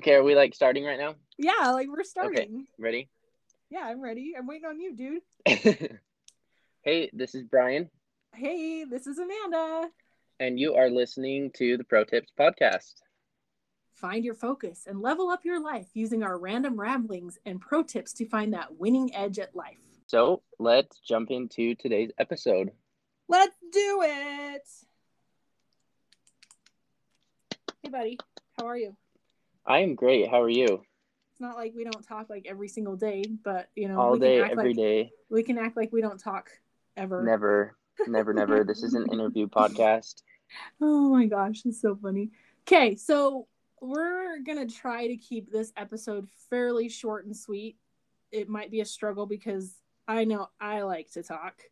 Okay, are we like starting right now? Yeah, like we're starting. Okay, Ready? Yeah, I'm ready. I'm waiting on you, dude. hey, this is Bryan, Hey, this is Amanda. and you are listening to the Pro Tips Podcast. Find your focus and level up your life using our random ramblings and pro tips to find that winning edge at life. So let's jump into today's episode. Let's do it. Hey, buddy. How are you? I am great. How are you? It's not like we don't talk like every single day, but you know, All we day, can act every like day. we can act like we don't talk ever. Never, never, never. This is an interview podcast. Oh my gosh, it's so funny. Okay, so we're gonna try to keep this episode fairly short and sweet. It might be a struggle because I know I like to talk.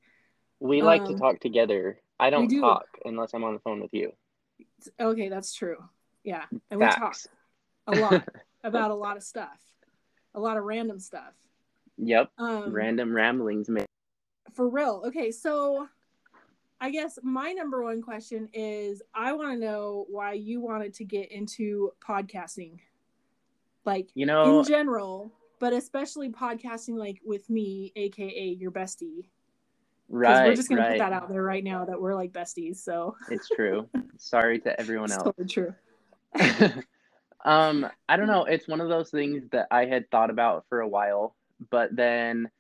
We like to Um, talk together. I don't do. talk unless I'm on the phone with you. Okay, that's true. Yeah, and we talk Facts. A lot about a lot of stuff, a lot of random stuff. Yep. Um, Random ramblings, man. For real. Okay, so I guess my number one question is I want to know why you wanted to get into podcasting. Like You know, in general, but especially podcasting like with me, aka your bestie. Because right, we're just gonna put that out there right now that we're like besties. So It's true. Sorry to everyone it's else. totally true. um, I don't know. It's one of those things that I had thought about for a while, but then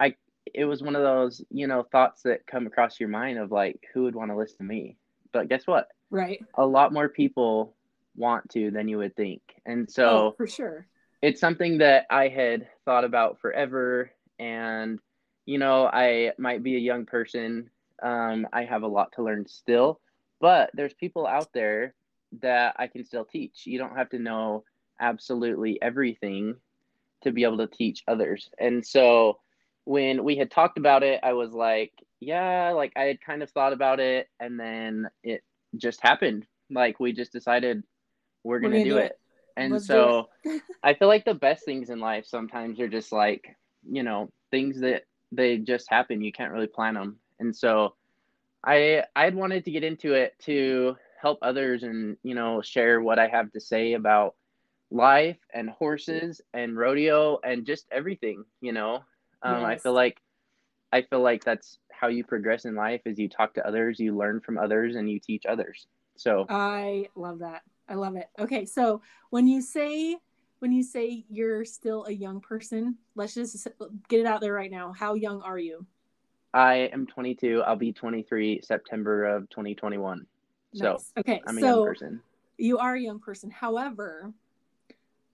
I it was one of those, you know, thoughts that come across your mind of like, who would want to listen to me? But guess what? Right. A lot more people want to than you would think. And oh, so for sure. it's something that I had thought about forever. And, you know, I might be a young person. Um, I have a lot to learn still, but there's people out there that I can still teach. You don't have to know absolutely everything to be able to teach others. And so when we had talked about it, I was like, yeah, like I had kind of thought about it. And then it just happened. Like we just decided we're We're going to do do it. it. And Let's so I feel like the best things in life sometimes are just like, you know, things that they just happen. You can't really plan them. And so I I had wanted to get into it to help others and, you know, share what I have to say about life and horses and rodeo and just everything, you know. Um, I feel like I feel like that's how you progress in life is you talk to others, you learn from others and you teach others. So I love that. I love it. Okay, so when you say when you say you're still a young person, let's just get it out there right now. How young are you? I am 22. I'll be 23 September of 2021. So Nice. okay, I'm a young so person. you are a young person. However,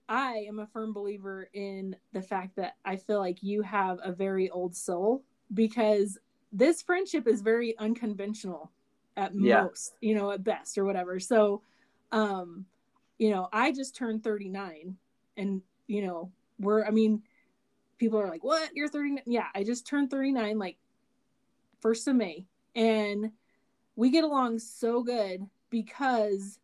I am a firm believer in the fact that I feel like you have a very old soul because this friendship is very unconventional at Yeah. most, you know, at best or whatever. So, um, you know, I just turned 39 and, you know, we're, I mean, people are like, what? You're 39? Yeah, I just turned 39 like first of May. And we get along so good because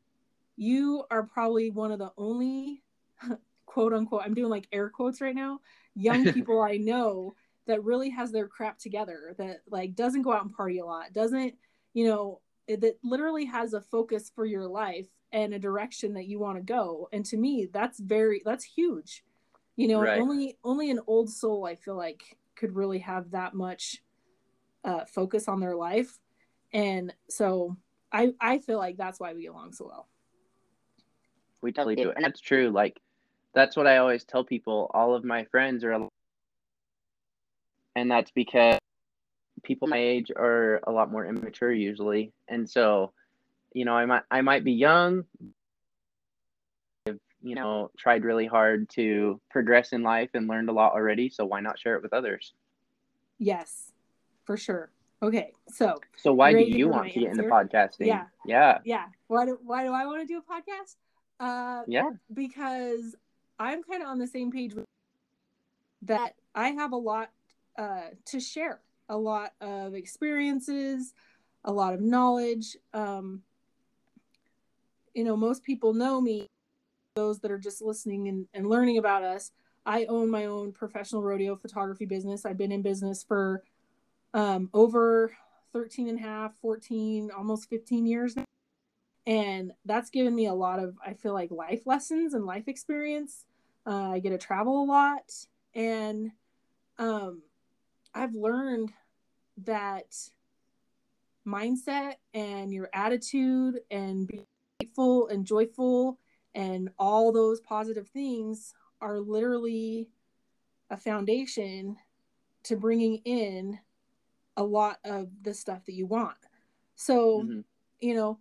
you are probably one of the only quote unquote i'm doing like air quotes right now young people i know that really has their crap together that like doesn't go out and party a lot doesn't you know that literally has a focus for your life and a direction that you want to go. And to me that's very that's huge. You know Right. only only an old soul i feel like could really have that much uh, focus on their life and so i i feel like that's why we get along so well We totally do. And that's true. Like, that's what I always tell people. All of my friends are, and that's because people my age are a lot more immature usually. And so, you know, I might, I might be young, I've, you know, tried really hard to progress in life and learned a lot already. So why not share it with others? Yes, for sure. Okay, so So why do you want to get into podcasting? Yeah. Yeah. yeah, why do why do I want to do a podcast? Uh, Yeah. because I'm kind of on the same page with that. I have a lot uh, to share, a lot of experiences, a lot of knowledge. Um, you know, most people know me. Those that are just listening and, and learning about us, I own my own professional rodeo photography business. I've been in business for um, over 13 and a half, 14, almost 15 years now. and that's given me a lot of i feel like life lessons and life experience uh, i get to travel a lot and um, i've learned that mindset and your attitude and being grateful and joyful and all those positive things are literally a foundation to bringing in a lot of the stuff that you want. So, mm-hmm. you know,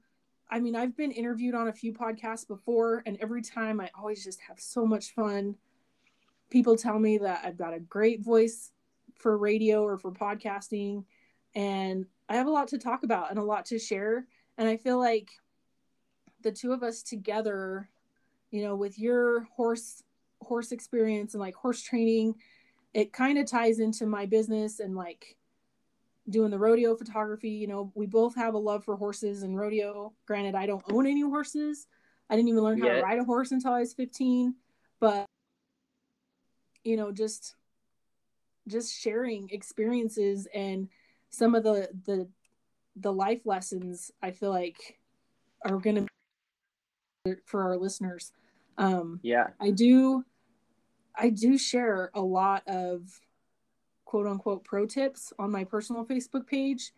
I mean, I've been interviewed on a few podcasts before, and every time I always just have so much fun. People tell me that I've got a great voice for radio or for podcasting, and I have a lot to talk about and a lot to share. And I feel like the two of us together, you know, with your horse horse experience and like horse training, it kind of ties into my business and like doing the rodeo photography. You know, we both have a love for horses and rodeo. Granted, I don't own any horses. I didn't even learn how to ride a horse until I was 15, but you know, just just sharing experiences and some of the the the life lessons I feel like are going to for our listeners. Um, yeah, I do. I do share a lot of quote unquote pro tips on my personal Facebook page,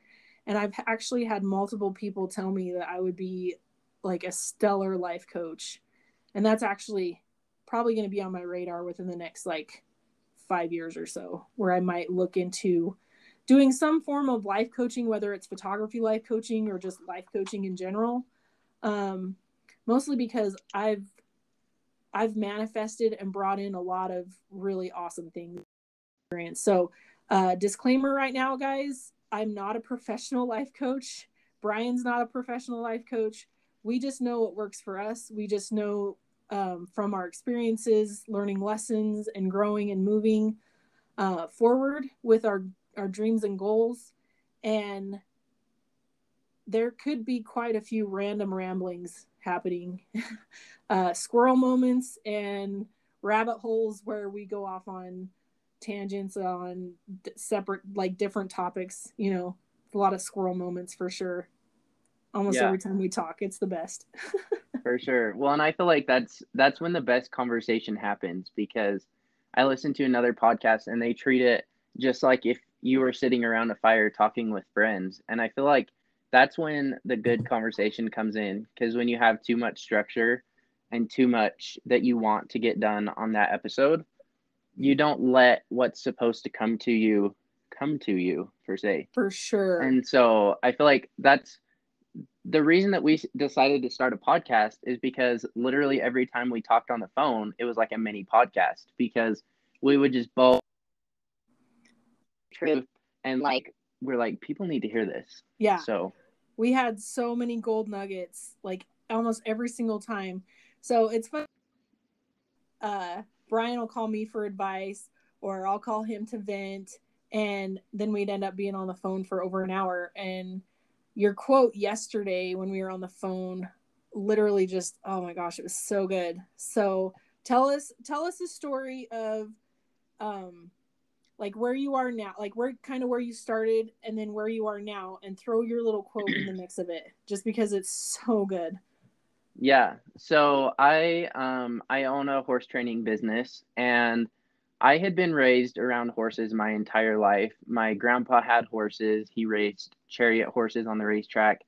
and I've actually had multiple people tell me that I would be like a stellar life coach, and that's actually probably going to be on my radar within the next like five years or so, where I might look into doing some form of life coaching, whether it's photography life coaching or just life coaching in general. Um, mostly because I've I've manifested and brought in a lot of really awesome things. So, uh, disclaimer right now, guys, I'm not a professional life coach. Bryan's not a professional life coach. We just know what works for us. We just know um, from our experiences, learning lessons, and growing and moving uh, forward with our our dreams and goals and there could be quite a few random ramblings happening uh, squirrel moments and rabbit holes where we go off on tangents on separate like different topics you know a lot of squirrel moments for sure almost yeah. every time we talk it's the best for sure well and i feel like that's that's when the best conversation happens because i listened to another podcast and they treat it just like if you were sitting around a fire talking with friends. And I feel like that's when the good conversation comes in because when you have too much structure and too much that you want to get done on that episode, you don't let what's supposed to come to you come to you per se. For sure. And so I feel like that's the reason that we decided to start a podcast is because literally every time we talked on the phone, it was like a mini podcast because we would just both truth and like we're like people need to hear this yeah so we had so many gold nuggets like almost every single time so it's fun uh brian will call me for advice or i'll call him to vent. And then we'd end up being on the phone for over an hour. And your quote yesterday when we were on the phone literally just oh my gosh it was so good. So tell us tell us a story of um like where you are now, like where kind of where you started and then where you are now, and throw your little quote in the mix of it, just because it's so good. Yeah. So I um I own a horse training business and I had been raised around horses my entire life. My grandpa had horses. He raced chariot horses on the racetrack.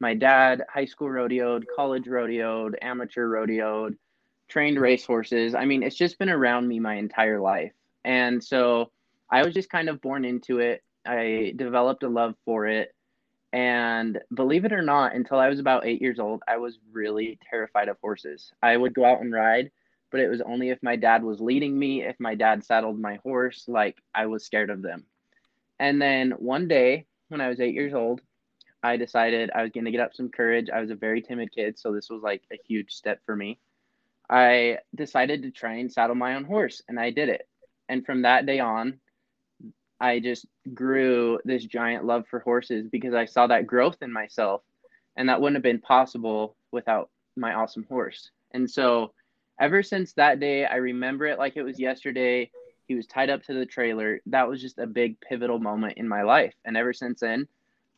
My dad high school rodeoed, college rodeoed, amateur rodeoed, trained race horses. I mean, it's just been around me my entire life. And so I was just kind of born into it. I developed a love for it. And believe it or not, until I was about eight years old, I was really terrified of horses. I would go out and ride, but it was only if my dad was leading me, if my dad saddled my horse, like I was scared of them. And then one day, when I was eight years old, I decided I was going to get up some courage. I was a very timid kid, so this was like a huge step for me. I decided to try and saddle my own horse, and I did it. And from that day on, I just grew this giant love for horses because I saw that growth in myself. And that wouldn't have been possible without my awesome horse. And so ever since that day, I remember it like it was yesterday. He was tied up to the trailer. That was just a big pivotal moment in my life. And ever since then,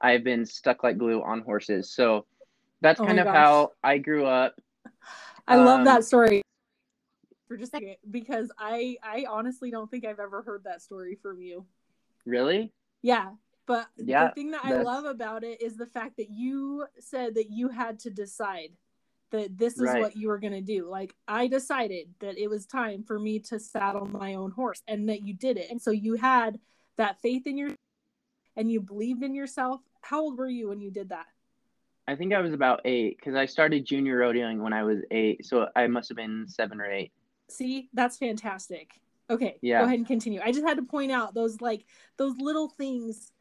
I've been stuck like glue on horses. So that's Oh kind of gosh. how I grew up. I love Um, that story. For just a second, because I I honestly don't think I've ever heard that story from you. Really? Yeah, but Yeah, the thing that I love about it is the fact that you said that you had to decide that this is Right. what you were going to do. Like I decided that it was time for me to saddle my own horse and that you did it. And so you had that faith in your and you believed in yourself. How old were you when you did that? I think I was about eight because I started junior rodeoing when I was eight, so I must have been seven or eight. See, that's fantastic. Okay, Yeah. go ahead and continue. I just had to point out those like those little things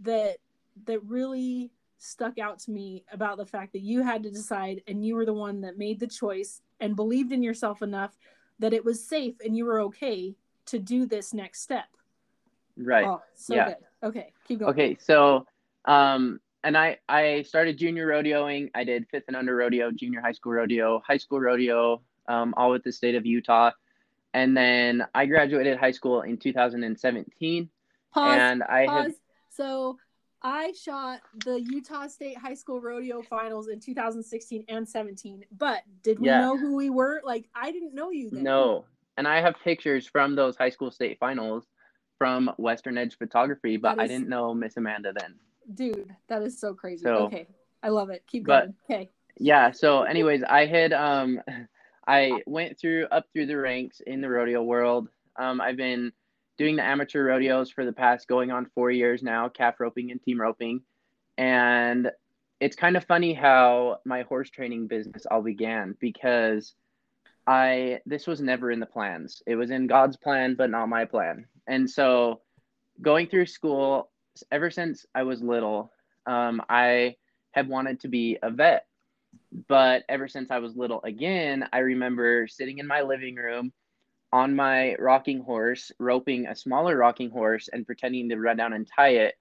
that that really stuck out to me about the fact that you had to decide and you were the one that made the choice and believed in yourself enough that it was safe and you were okay to do this next step. Right. Oh, so Yeah. good. Okay, keep going. Okay, so um and I I started junior rodeoing. I did fifth and under rodeo, junior high school rodeo, high school rodeo, um, all with the state of Utah. And then I graduated high school in 2017 Pause. and I pause. had So I shot the Utah State High School Rodeo Finals in 2016 and 17. But did we Yeah. know who we were? Like I didn't know you then. no. And I have pictures from those high school state finals from Western Edge Photography, but That I didn't know Miss Amanda then. Dude, that is so crazy. So- okay. I love it. Keep But- going. Okay. yeah so anyways i had um i went through up through the ranks in the rodeo world. Um i've been doing the amateur rodeos for the past going on four years now calf roping and team roping. And it's kind of funny how my horse training business all began because i this was never in the plans. It was in god's plan but not my plan. And so going through school ever since i was little um, i have wanted to be a vet but ever since I was little again, I remember sitting in my living room on my rocking horse, roping a smaller rocking horse and pretending to run down and tie it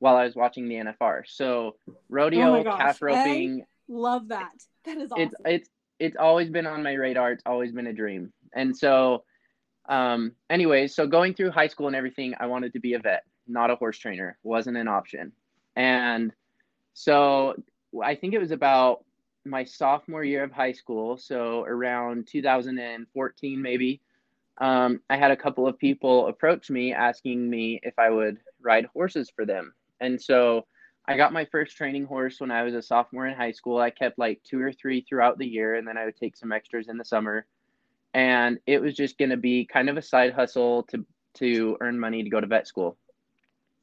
while I was watching the NFR. So rodeo, Oh gosh, calf I- roping, Love that. That is awesome. it's it's it's always been on my radar. It's always been a dream. And so um anyways, so going through high school and everything, I wanted to be a vet, not a horse trainer. Wasn't an option. And so I think it was about my sophomore year of high school, so around 2014 maybe. Um, I had a couple of people approach me asking me if I would ride horses for them. And so I got my first training horse when I was a sophomore in high school. I kept like two or three throughout the year, and then I would take some extras in the summer. And it was just going to be kind of a side hustle to to earn money to go to vet school.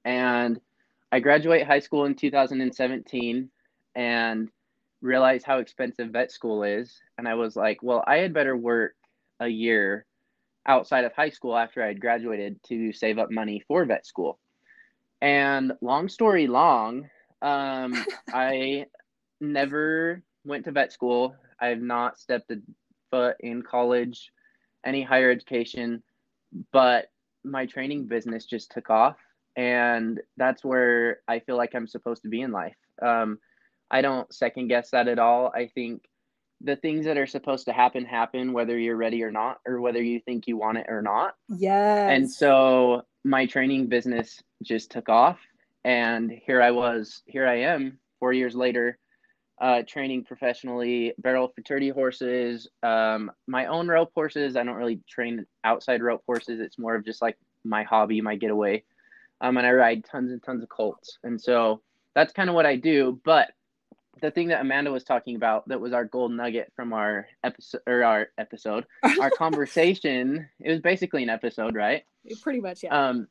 And I graduate high school in 2017 and realized how expensive vet school is. And I was like, well, I had better work a year outside of high school after I had graduated to save up money for vet school. And long story long, um, I never went to vet school. I have not stepped a foot in college, any higher education, but my training business just took off. And that's where I feel like I'm supposed to be in life. Um, I don't second guess that at all. I think the things that are supposed to happen happen whether you're ready or not, or whether you think you want it or not. yes. And so my training business just took off. And here I was, here I am four years later, uh, training professionally barrel futurity horses, um, my own rope horses. I don't really train outside rope horses. It's more of just like my hobby, my getaway. Um, and I ride tons and tons of colts. And so that's kind of what I do. But the thing that Amanda was talking about that was our gold nugget from our episode or our episode, our conversation, it was basically an episode, right? Pretty much, yeah. Um,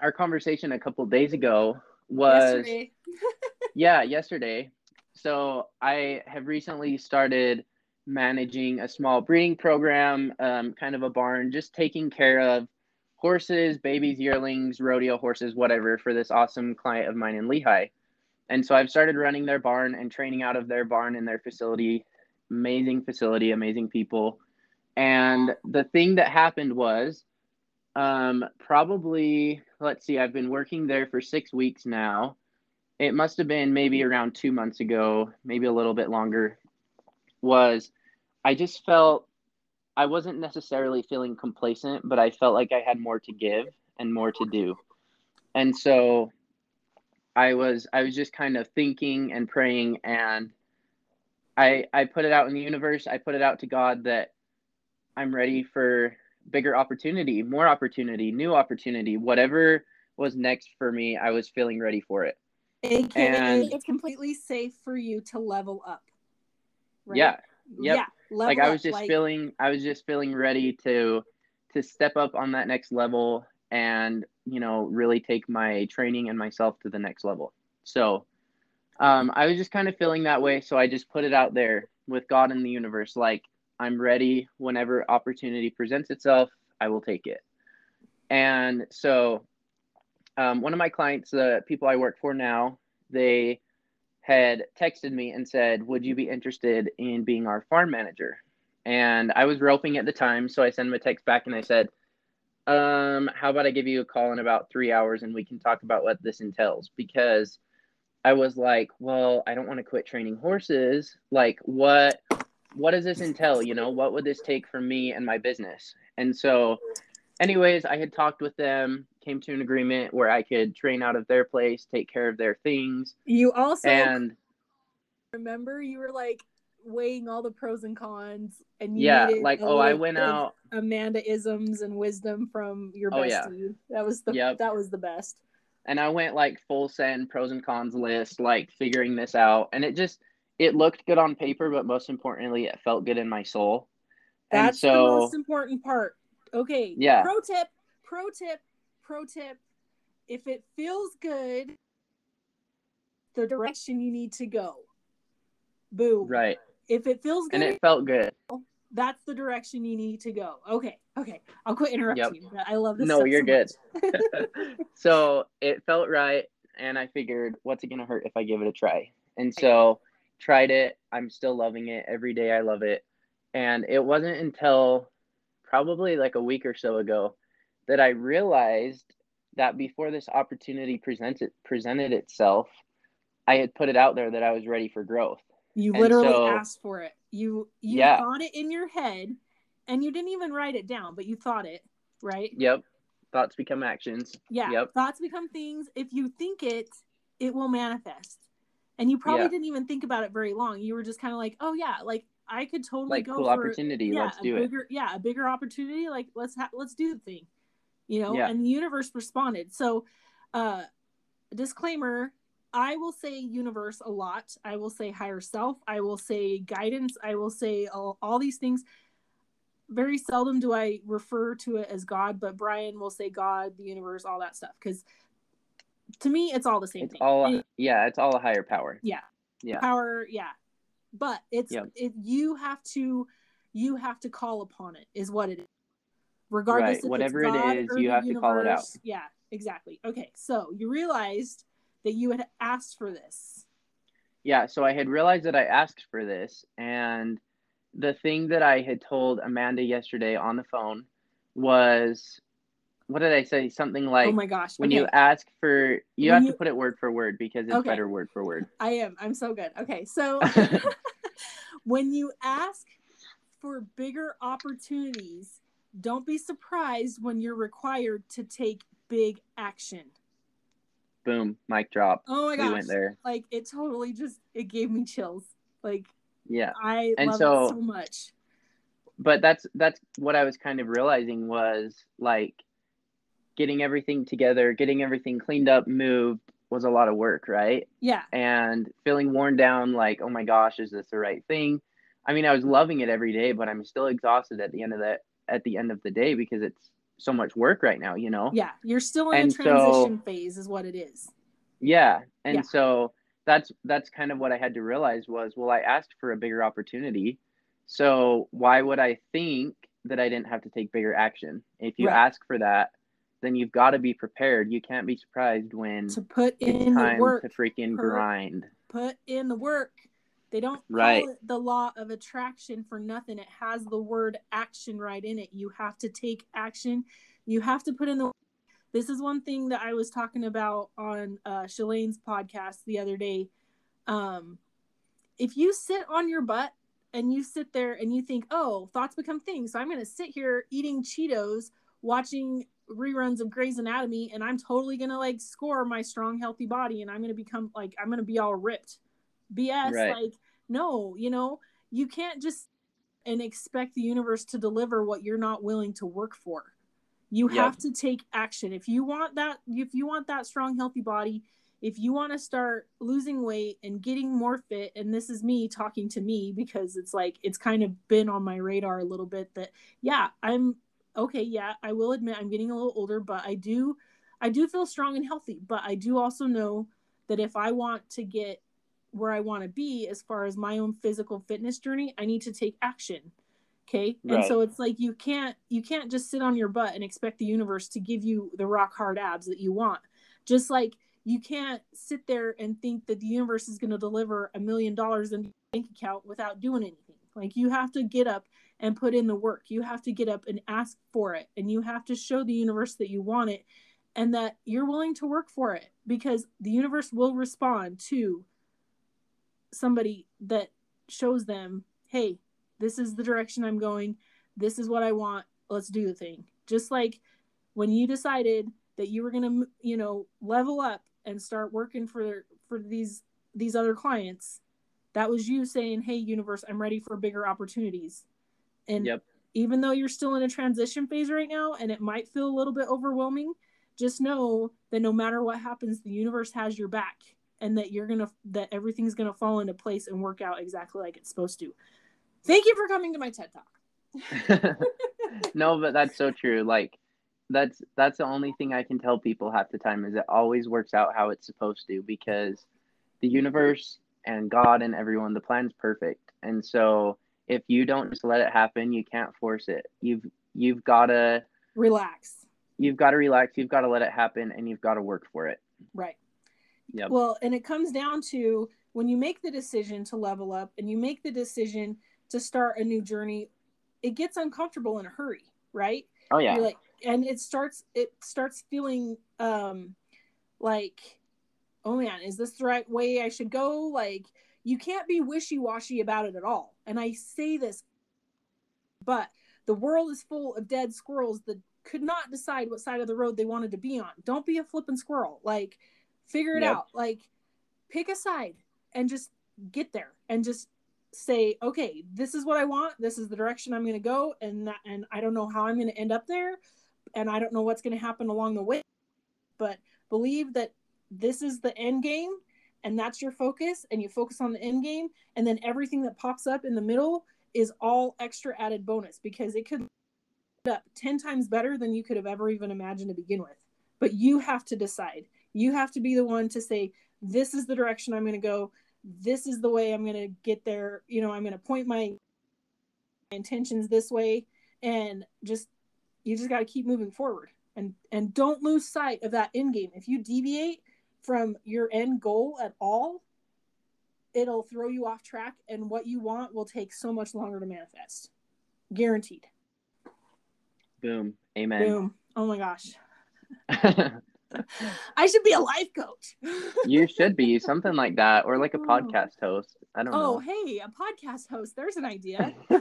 our conversation a couple days ago was Yesterday. yeah, yesterday. So I have recently started managing a small breeding program, um, kind of a barn, just taking care of horses, babies, yearlings, rodeo horses, whatever, for this awesome client of mine in Lehi. And so I've started running their barn and training out of their barn in their facility. Amazing facility, amazing people. And the thing that happened was um, probably, let's see, I've been working there for six weeks now. It must have been maybe around two months ago, maybe a little bit longer. Was I just felt I wasn't necessarily feeling complacent, but I felt like I had more to give and more to do. And so I was I was just kind of thinking and praying and I I put it out in the universe. I put it out to God that I'm ready for bigger opportunity, more opportunity, new opportunity, whatever was next for me. I was feeling ready for it. AKA, and it's completely safe for you to level up. Right? Yeah. Yep. Yeah. Like I was just like... feeling, I was just feeling ready to to step up on that next level and you know really take my training and myself to the next level. So um, I was just kind of feeling that way, so I just put it out there with God and the universe, like I'm ready whenever opportunity presents itself, I will take it. And so, um, one of my clients, the people I work for now, they had texted me and said, "Would you be interested in being our farm manager?" And I was roping at the time, so I sent him a text back and I said, um, "How about I give you a call in about three hours and we can talk about what this entails?" Because I was like, well, I don't want to quit training horses. Like, what what does this entail? You know, what would this take for me and my business? And so, anyways, I had talked with them, came to an agreement where I could train out of their place, take care of their things. You also and remember you were like weighing all the pros and cons, and yeah, like oh, I went out Amanda isms and wisdom from your bestie. Oh, yeah. That was the yep. that was the best and I went like full send pros and cons list, like figuring this out, and it just it looked good on paper, but most importantly, it felt good in my soul. That's so, the most important part. Okay. Yeah. Pro tip. Pro tip. Pro tip. If it feels good, the direction you need to go. Boom. Right. If it feels good, and it felt good, that's the direction you need to go. Okay, okay. I'll quit interrupting yep. you. I love this. No, you're so good. so it felt right, and I figured, what's it gonna hurt if I give it a try? And so tried it. I'm still loving it every day. I love it, and it wasn't until probably like a week or so ago that I realized that before this opportunity presented presented itself, I had put it out there that I was ready for growth. You literally so, asked for it. You you yeah. thought it in your head and you didn't even write it down, but you thought it, right? Yep. Thoughts become actions. Yeah. Yep. Thoughts become things. If you think it, it will manifest. And you probably yeah. didn't even think about it very long. You were just kind of like, "Oh yeah, like I could totally like go cool for opportunity. Yeah, let's do bigger, it. Yeah, a bigger opportunity. Like let's ha- let's do the thing, you know. Yeah. And the universe responded. So, uh, disclaimer: I will say universe a lot. I will say higher self. I will say guidance. I will say all, all these things. Very seldom do I refer to it as God, but Bryan will say God, the universe, all that stuff. Because to me, it's all the same it's thing. All, and, yeah, it's all a higher power. Yeah. Yeah. Power, yeah. But it's yep. it you have to you have to call upon it is what it is. Regardless right. whatever it is, you have universe, to call it out. Yeah, exactly. Okay, so you realized that you had asked for this. Yeah, so I had realized that I asked for this, and the thing that I had told Amanda yesterday on the phone was what did I say? Something oh like, "Oh my gosh!" When okay. you ask for, you when have you... to put it word for word because it's okay. better word for word. I am. I'm so good. Okay, so when you ask for bigger opportunities, don't be surprised when you're required to take big action boom, mic drop. Oh my gosh. We went there. Like it totally just it gave me chills. Like yeah. I and love so, it so much. But that's that's what I was kind of realizing was like getting everything together, getting everything cleaned up, moved was a lot of work, right? Yeah. And feeling worn down like, oh my gosh, is this the right thing? I mean, I was loving it every day, but I'm still exhausted at the end of that at the end of the day because it's so much work right now, you know? Yeah, you're still in and a transition so, phase is what it is. Yeah. And yeah. so that's that's kind of what I had to realize was well, I asked for a bigger opportunity. So why would I think that I didn't have to take bigger action? If you right. ask for that, then you've got to be prepared. You can't be surprised when to put in the work to freaking grind. Put in the work. They don't right. call it the law of attraction for nothing. It has the word action right in it. You have to take action. You have to put in the. This is one thing that I was talking about on uh, Shalane's podcast the other day. Um, if you sit on your butt and you sit there and you think, oh, thoughts become things. So I'm going to sit here eating Cheetos, watching reruns of Grey's Anatomy, and I'm totally going to like score my strong, healthy body and I'm going to become like, I'm going to be all ripped. BS. Right. Like, no you know you can't just and expect the universe to deliver what you're not willing to work for you yep. have to take action if you want that if you want that strong healthy body if you want to start losing weight and getting more fit and this is me talking to me because it's like it's kind of been on my radar a little bit that yeah i'm okay yeah i will admit i'm getting a little older but i do i do feel strong and healthy but i do also know that if i want to get where i want to be as far as my own physical fitness journey i need to take action okay? Right. and so it's like you can't you can't just sit on your butt and expect the universe to give you the rock hard abs that you want. Just like you can't sit there and think that the universe is going to deliver a million dollars in bank account without doing anything. Like you have to get up and put in the work. You have to get up and ask for it and you have to show the universe that you want it and that you're willing to work for it because the universe will respond to somebody that shows them hey this is the direction I'm going. This is what I want. Let's do the thing. Just like when you decided that you were going to, you know, level up and start working for for these these other clients, that was you saying, "Hey universe, I'm ready for bigger opportunities." And yep. even though you're still in a transition phase right now and it might feel a little bit overwhelming, just know that no matter what happens, the universe has your back and that you're to that everything's to fall into place and work out exactly like it's supposed to. Thank you for coming to my TED Talk. no, but that's so true. Like that's that's the only thing I can tell people half the time is it always works out how it's supposed to because the universe and God and everyone, the plan's perfect. And so if you don't just let it happen, you can't force it. You've you've gotta relax. You've got to relax. You've got to let it happen, and you've got to work for it. Right. Yep. Well, and it comes down to when you make the decision to level up, and you make the decision to start a new journey, it gets uncomfortable in a hurry, right? Oh yeah. You're like and it starts it starts feeling um like oh man, is this the right way I should go? Like you can't be wishy-washy about it at all. And I say this but the world is full of dead squirrels that could not decide what side of the road they wanted to be on. Don't be a flipping squirrel. Like figure it yep. out. Like pick a side and just get there and just say okay this is what i want. This is the direction i'm going to go. And that, and i don't know how i'm going to end up there. And i don't know what's going to happen along the way. But believe that this is the end game and that's your focus and you focus on the end game. And then everything that pops up in the middle is all extra added bonus because it could up 10 times better than you could have ever even imagined to begin with. But you have to decide you have to be the one to say this is the direction i'm going to go this is the way I'm going to get there. You know, I'm going to point my intentions this way and just you just got to keep moving forward and and don't lose sight of that end game. If you deviate from your end goal at all, it'll throw you off track and what you want will take so much longer to manifest. Guaranteed. Boom. Amen. Boom. Oh my gosh. I should be a life coach. you should be something like that, or like a oh. podcast host. I don't oh, know. Oh, hey, a podcast host. There's an idea.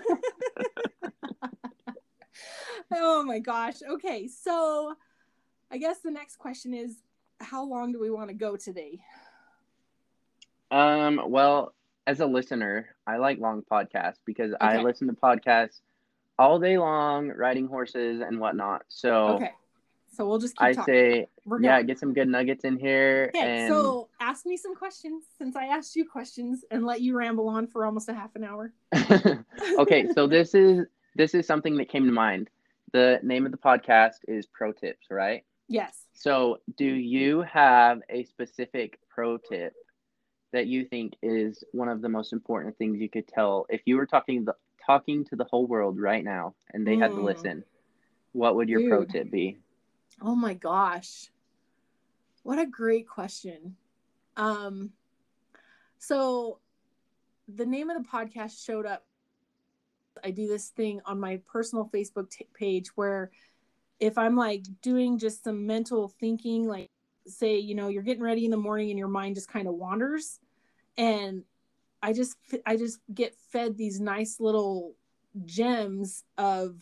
oh my gosh. Okay, so I guess the next question is, how long do we want to go today? Um. Well, as a listener, I like long podcasts because okay. I listen to podcasts all day long, riding horses and whatnot. So. Okay so we'll just I talking. say, yeah, get some good nuggets in here. Okay, and... so ask me some questions since I asked you questions and let you ramble on for almost a half an hour. okay, so this is this is something that came to mind. The name of the podcast is Pro Tips, right? Yes. So, do you have a specific pro tip that you think is one of the most important things you could tell if you were talking the talking to the whole world right now and they mm. had to mm. listen? What would your Dude. pro tip be? Oh my gosh. What a great question. Um so the name of the podcast showed up I do this thing on my personal Facebook t- page where if I'm like doing just some mental thinking like say you know you're getting ready in the morning and your mind just kind of wanders and I just I just get fed these nice little gems of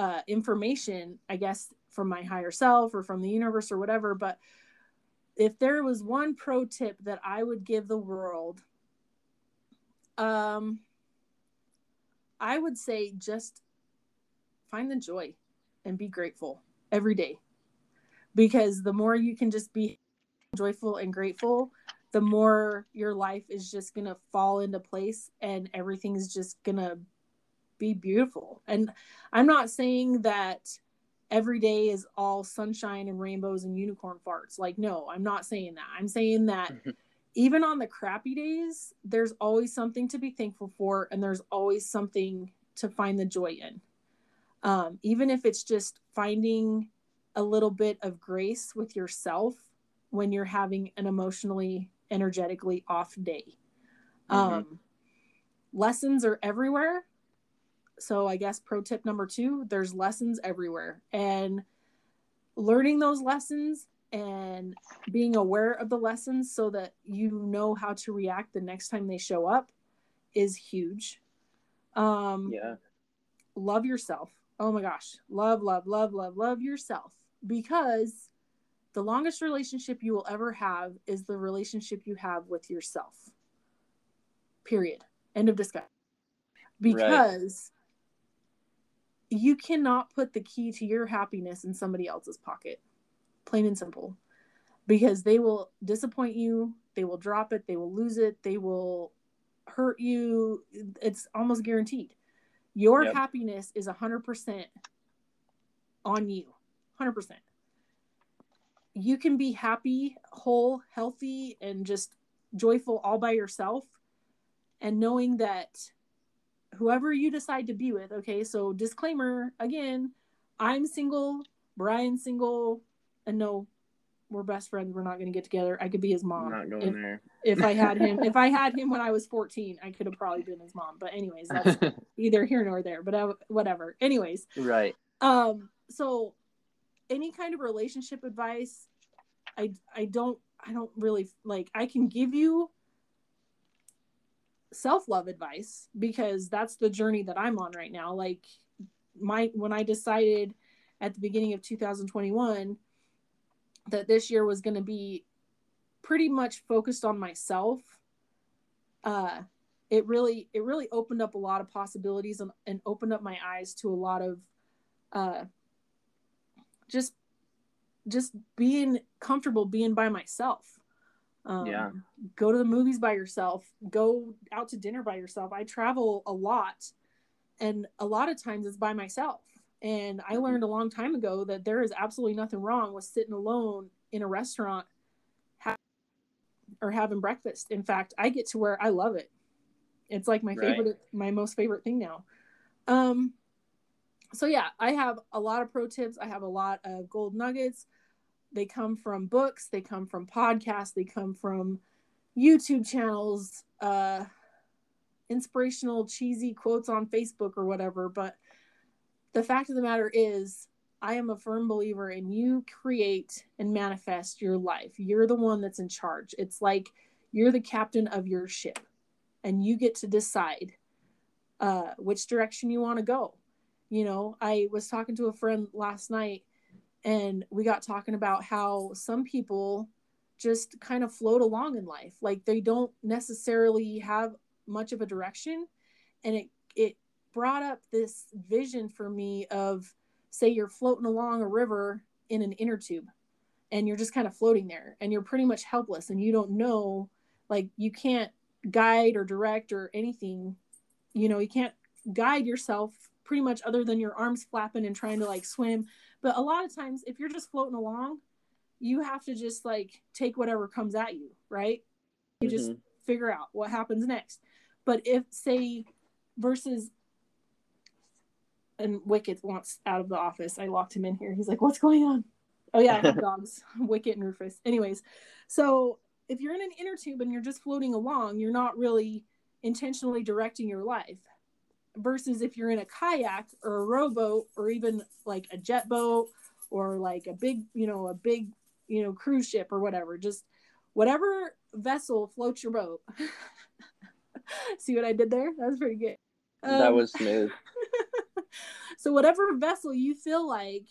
uh, information, I guess, from my higher self or from the universe or whatever. But if there was one pro tip that I would give the world, Um, I would say just find the joy and be grateful every day. Because the more you can just be joyful and grateful, the more your life is just going to fall into place and everything's just going to be beautiful. And I'm not saying that every day is all sunshine and rainbows and unicorn farts. Like, no, I'm not saying that. I'm saying that even on the crappy days, there's always something to be thankful for and there's always something to find the joy in. Um, even if it's just finding a little bit of grace with yourself when you're having an emotionally, energetically off day. Mm-hmm. Um, lessons are everywhere. So, I guess pro tip number two there's lessons everywhere. And learning those lessons and being aware of the lessons so that you know how to react the next time they show up is huge. Um, yeah. Love yourself. Oh my gosh. Love, love, love, love, love yourself because the longest relationship you will ever have is the relationship you have with yourself. Period. End of discussion. Because. You cannot put the key to your happiness in somebody else's pocket. Plain and simple. Because they will disappoint you they will drop it they will lose it they will hurt you. It's almost guaranteed. Your yep. happiness is 100% on you. 100% you can be happy whole healthy and just joyful all by yourself and knowing that whoever you decide to be with okay so disclaimer again i'm single bryan's single and no, we're best friends. We're not going to get together. I could be his mom. I'm not going if, there. if I had him, if I had him when I was 14, I could have probably been his mom. But anyways, that's either here nor there. But I, whatever. Anyways. Right. Um. So, any kind of relationship advice, I I don't I don't really like. I can give you self love advice because that's the journey that I'm on right now. Like my when I decided at the beginning of 2021 that this year was going to be pretty much focused on myself uh it really it really opened up a lot of possibilities and, and opened up my eyes to a lot of uh just just being comfortable being by myself um, yeah go to the movies by yourself go out to dinner by yourself i travel a lot and a lot of times it's by myself and I mm-hmm. learned a long time ago that there is absolutely nothing wrong with sitting alone in a restaurant ha- or having breakfast. In fact, I get to where I love it. It's like my right. favorite, my most favorite thing now. Um, so yeah, I have a lot of pro tips. I have a lot of gold nuggets. They come from books, they come from podcasts, they come from YouTube channels, uh, inspirational cheesy quotes on Facebook or whatever. But the fact of the matter is, I am a firm believer in you create and manifest your life. You're the one that's in charge. It's like you're the captain of your ship and you get to decide uh, which direction you want to go. You know, I was talking to a friend last night and we got talking about how some people just kind of float along in life. Like they don't necessarily have much of a direction. And it it brought up this vision for me of say you're floating along a river in an inner tube and you're just kind of floating there and you're pretty much helpless and you don't know like you can't guide or direct or anything. You know you can't guide yourself pretty much other than your arms flapping and trying to like swim but a lot of times if you're just floating along you have to just like take whatever comes at you right you mm-hmm. just figure out what happens next but if say versus and Wicket wants out of the office. I locked him in here. He's like, "What's going on?" Oh yeah, I have dogs, Wicket and Rufus. Anyways, so if you're in an inner tube and you're just floating along, you're not really intentionally directing your life. Versus if you're in a kayak or a rowboat or even like a jet boat or like a big, you know, a big, you know, cruise ship or whatever, just whatever vessel floats your boat. See what I did there? That was pretty good. Um, that was smooth. so whatever vessel you feel like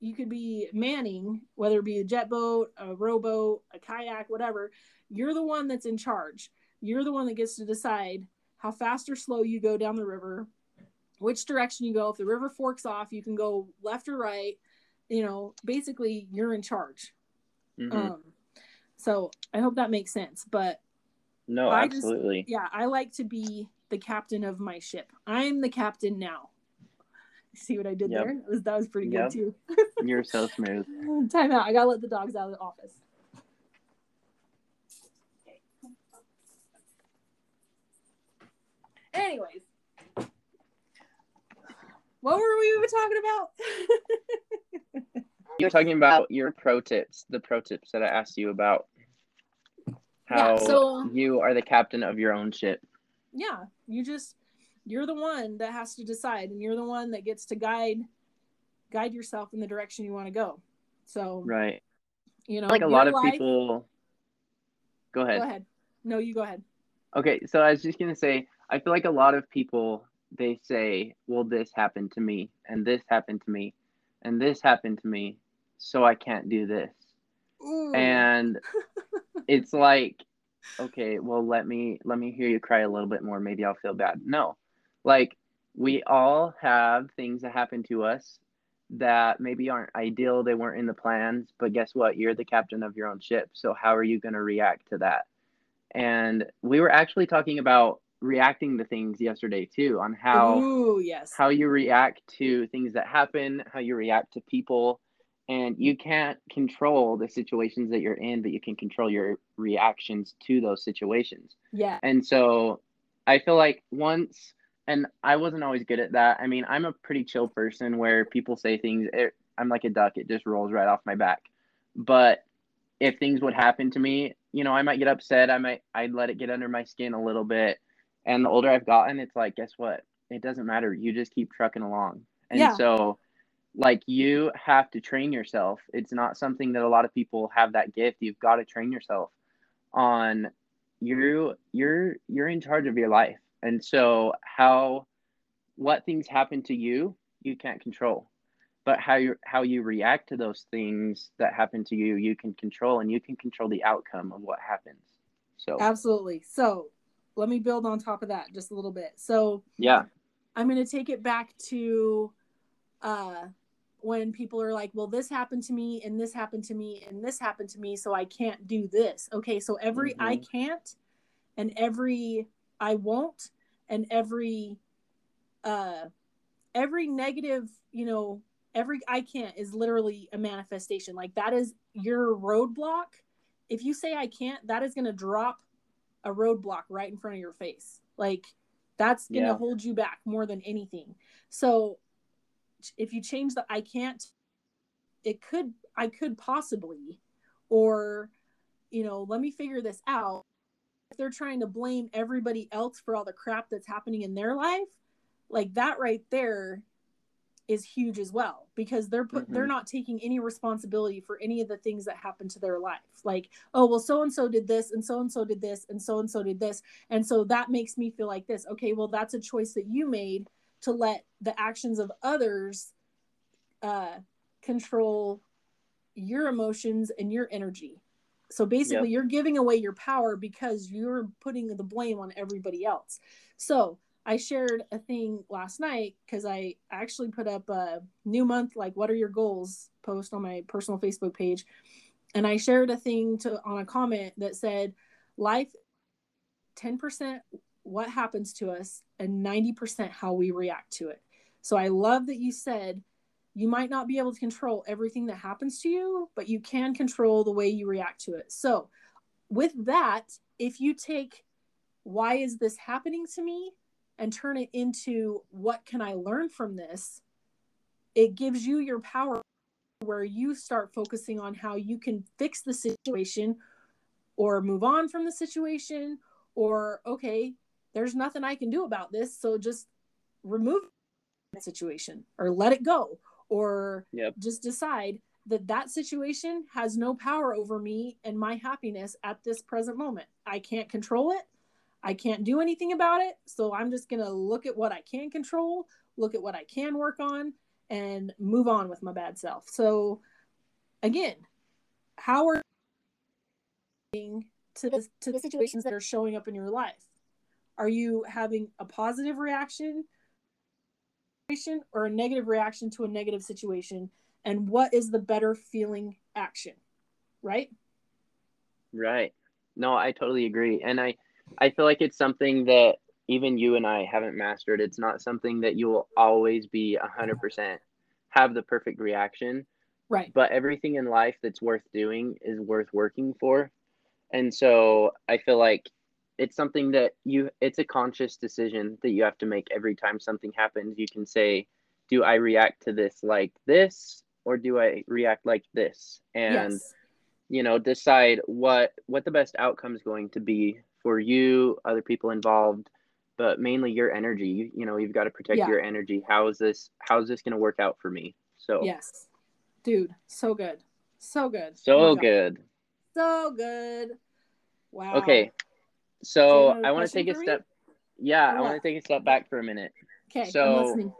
you could be manning, whether it be a jet boat, a rowboat, a kayak, whatever, you're the one that's in charge. you're the one that gets to decide how fast or slow you go down the river, which direction you go. If the river forks off, you can go left or right. You know, basically, you're in charge. Mm-hmm. Um, so I hope that makes sense. But no, I absolutely. Just, yeah, I like to be the captain of my ship. I'm the captain now. See what I did yep. there? That was, that was pretty yep. good too. You're so smooth. Time out. I gotta let the dogs out of the office. Anyways, what were we even talking about? You're talking about your pro tips, the pro tips that I asked you about. How yeah, so, you are the captain of your own ship. Yeah, you just you're the one that has to decide and you're the one that gets to guide guide yourself in the direction you want to go. So Right. You know, like a lot of life... people Go ahead. Go ahead. No, you go ahead. Okay, so I was just going to say I feel like a lot of people they say, "Well, this happened to me, and this happened to me, and this happened to me, so I can't do this." Ooh. And it's like, okay, well, let me let me hear you cry a little bit more. Maybe I'll feel bad. No, like we all have things that happen to us that maybe aren't ideal. They weren't in the plans, but guess what? You're the captain of your own ship. So how are you going to react to that? And we were actually talking about reacting to things yesterday too on how Ooh, yes. how you react to things that happen, how you react to people. And you can't control the situations that you're in, but you can control your reactions to those situations. Yeah. And so I feel like once and I wasn't always good at that. I mean, I'm a pretty chill person where people say things, it, I'm like a duck, it just rolls right off my back. But if things would happen to me, you know, I might get upset. I might, I'd let it get under my skin a little bit. And the older I've gotten, it's like, guess what? It doesn't matter. You just keep trucking along. And yeah. so, like, you have to train yourself. It's not something that a lot of people have that gift. You've got to train yourself on you. You're you're in charge of your life, and so how what things happen to you, you can't control. But how you how you react to those things that happen to you, you can control, and you can control the outcome of what happens. So absolutely. So let me build on top of that just a little bit. So yeah, I'm going to take it back to uh, when people are like, well, this happened to me and this happened to me and this happened to me, so I can't do this. Okay, so every mm-hmm. I can't and every I won't and every uh every negative, you know, every I can't is literally a manifestation. Like that is your roadblock. If you say I can't, that is going to drop a roadblock right in front of your face. Like that's going to yeah. hold you back more than anything. So if you change the I can't, it could, I could possibly, or, you know, let me figure this out. If they're trying to blame everybody else for all the crap that's happening in their life, like that right there is huge as well because they're put mm-hmm. they're not taking any responsibility for any of the things that happen to their life like oh well so and so did this and so and so did this and so and so did this and so that makes me feel like this okay well that's a choice that you made to let the actions of others uh control your emotions and your energy so basically yep. you're giving away your power because you're putting the blame on everybody else so I shared a thing last night because I actually put up a new month, like, what are your goals post on my personal Facebook page. And I shared a thing to on a comment that said, life 10% what happens to us and 90% how we react to it. So I love that you said you might not be able to control everything that happens to you, but you can control the way you react to it. So, with that, if you take why is this happening to me and turn it into what can I learn from this, it gives you your power where you start focusing on how you can fix the situation or move on from the situation or okay there's nothing i can do about this so just remove the situation or let it go or yep. just decide that that situation has no power over me and my happiness at this present moment i can't control it I can't do anything about it. So I'm just going to look at what I can control, look at what I can work on, and move on with my bad self. So again, how are to the, to the situations that are showing up in your life? Are you having a positive reaction or a negative reaction to a negative situation? And what is the better feeling action? Right? Right. No, I totally agree. And I I feel like it's something that even you and I haven't mastered. It's not something that you will always be 100% have the perfect reaction. Right. But everything in life that's worth doing is worth working for. And so I feel like it's something that you it's a conscious decision that you have to make every time something happens. You can say, do I react to this like this or do I react like this? And yes. you know, decide what what the best outcome is going to be for you, other people involved, but mainly your energy. You, you know, you've got to protect yeah. your energy. How is this how is this going to work out for me? So Yes. Dude, so good. So good. So good. So good. Wow. Okay. So I want to take a step Yeah, I want to take a step back for a minute. Okay. So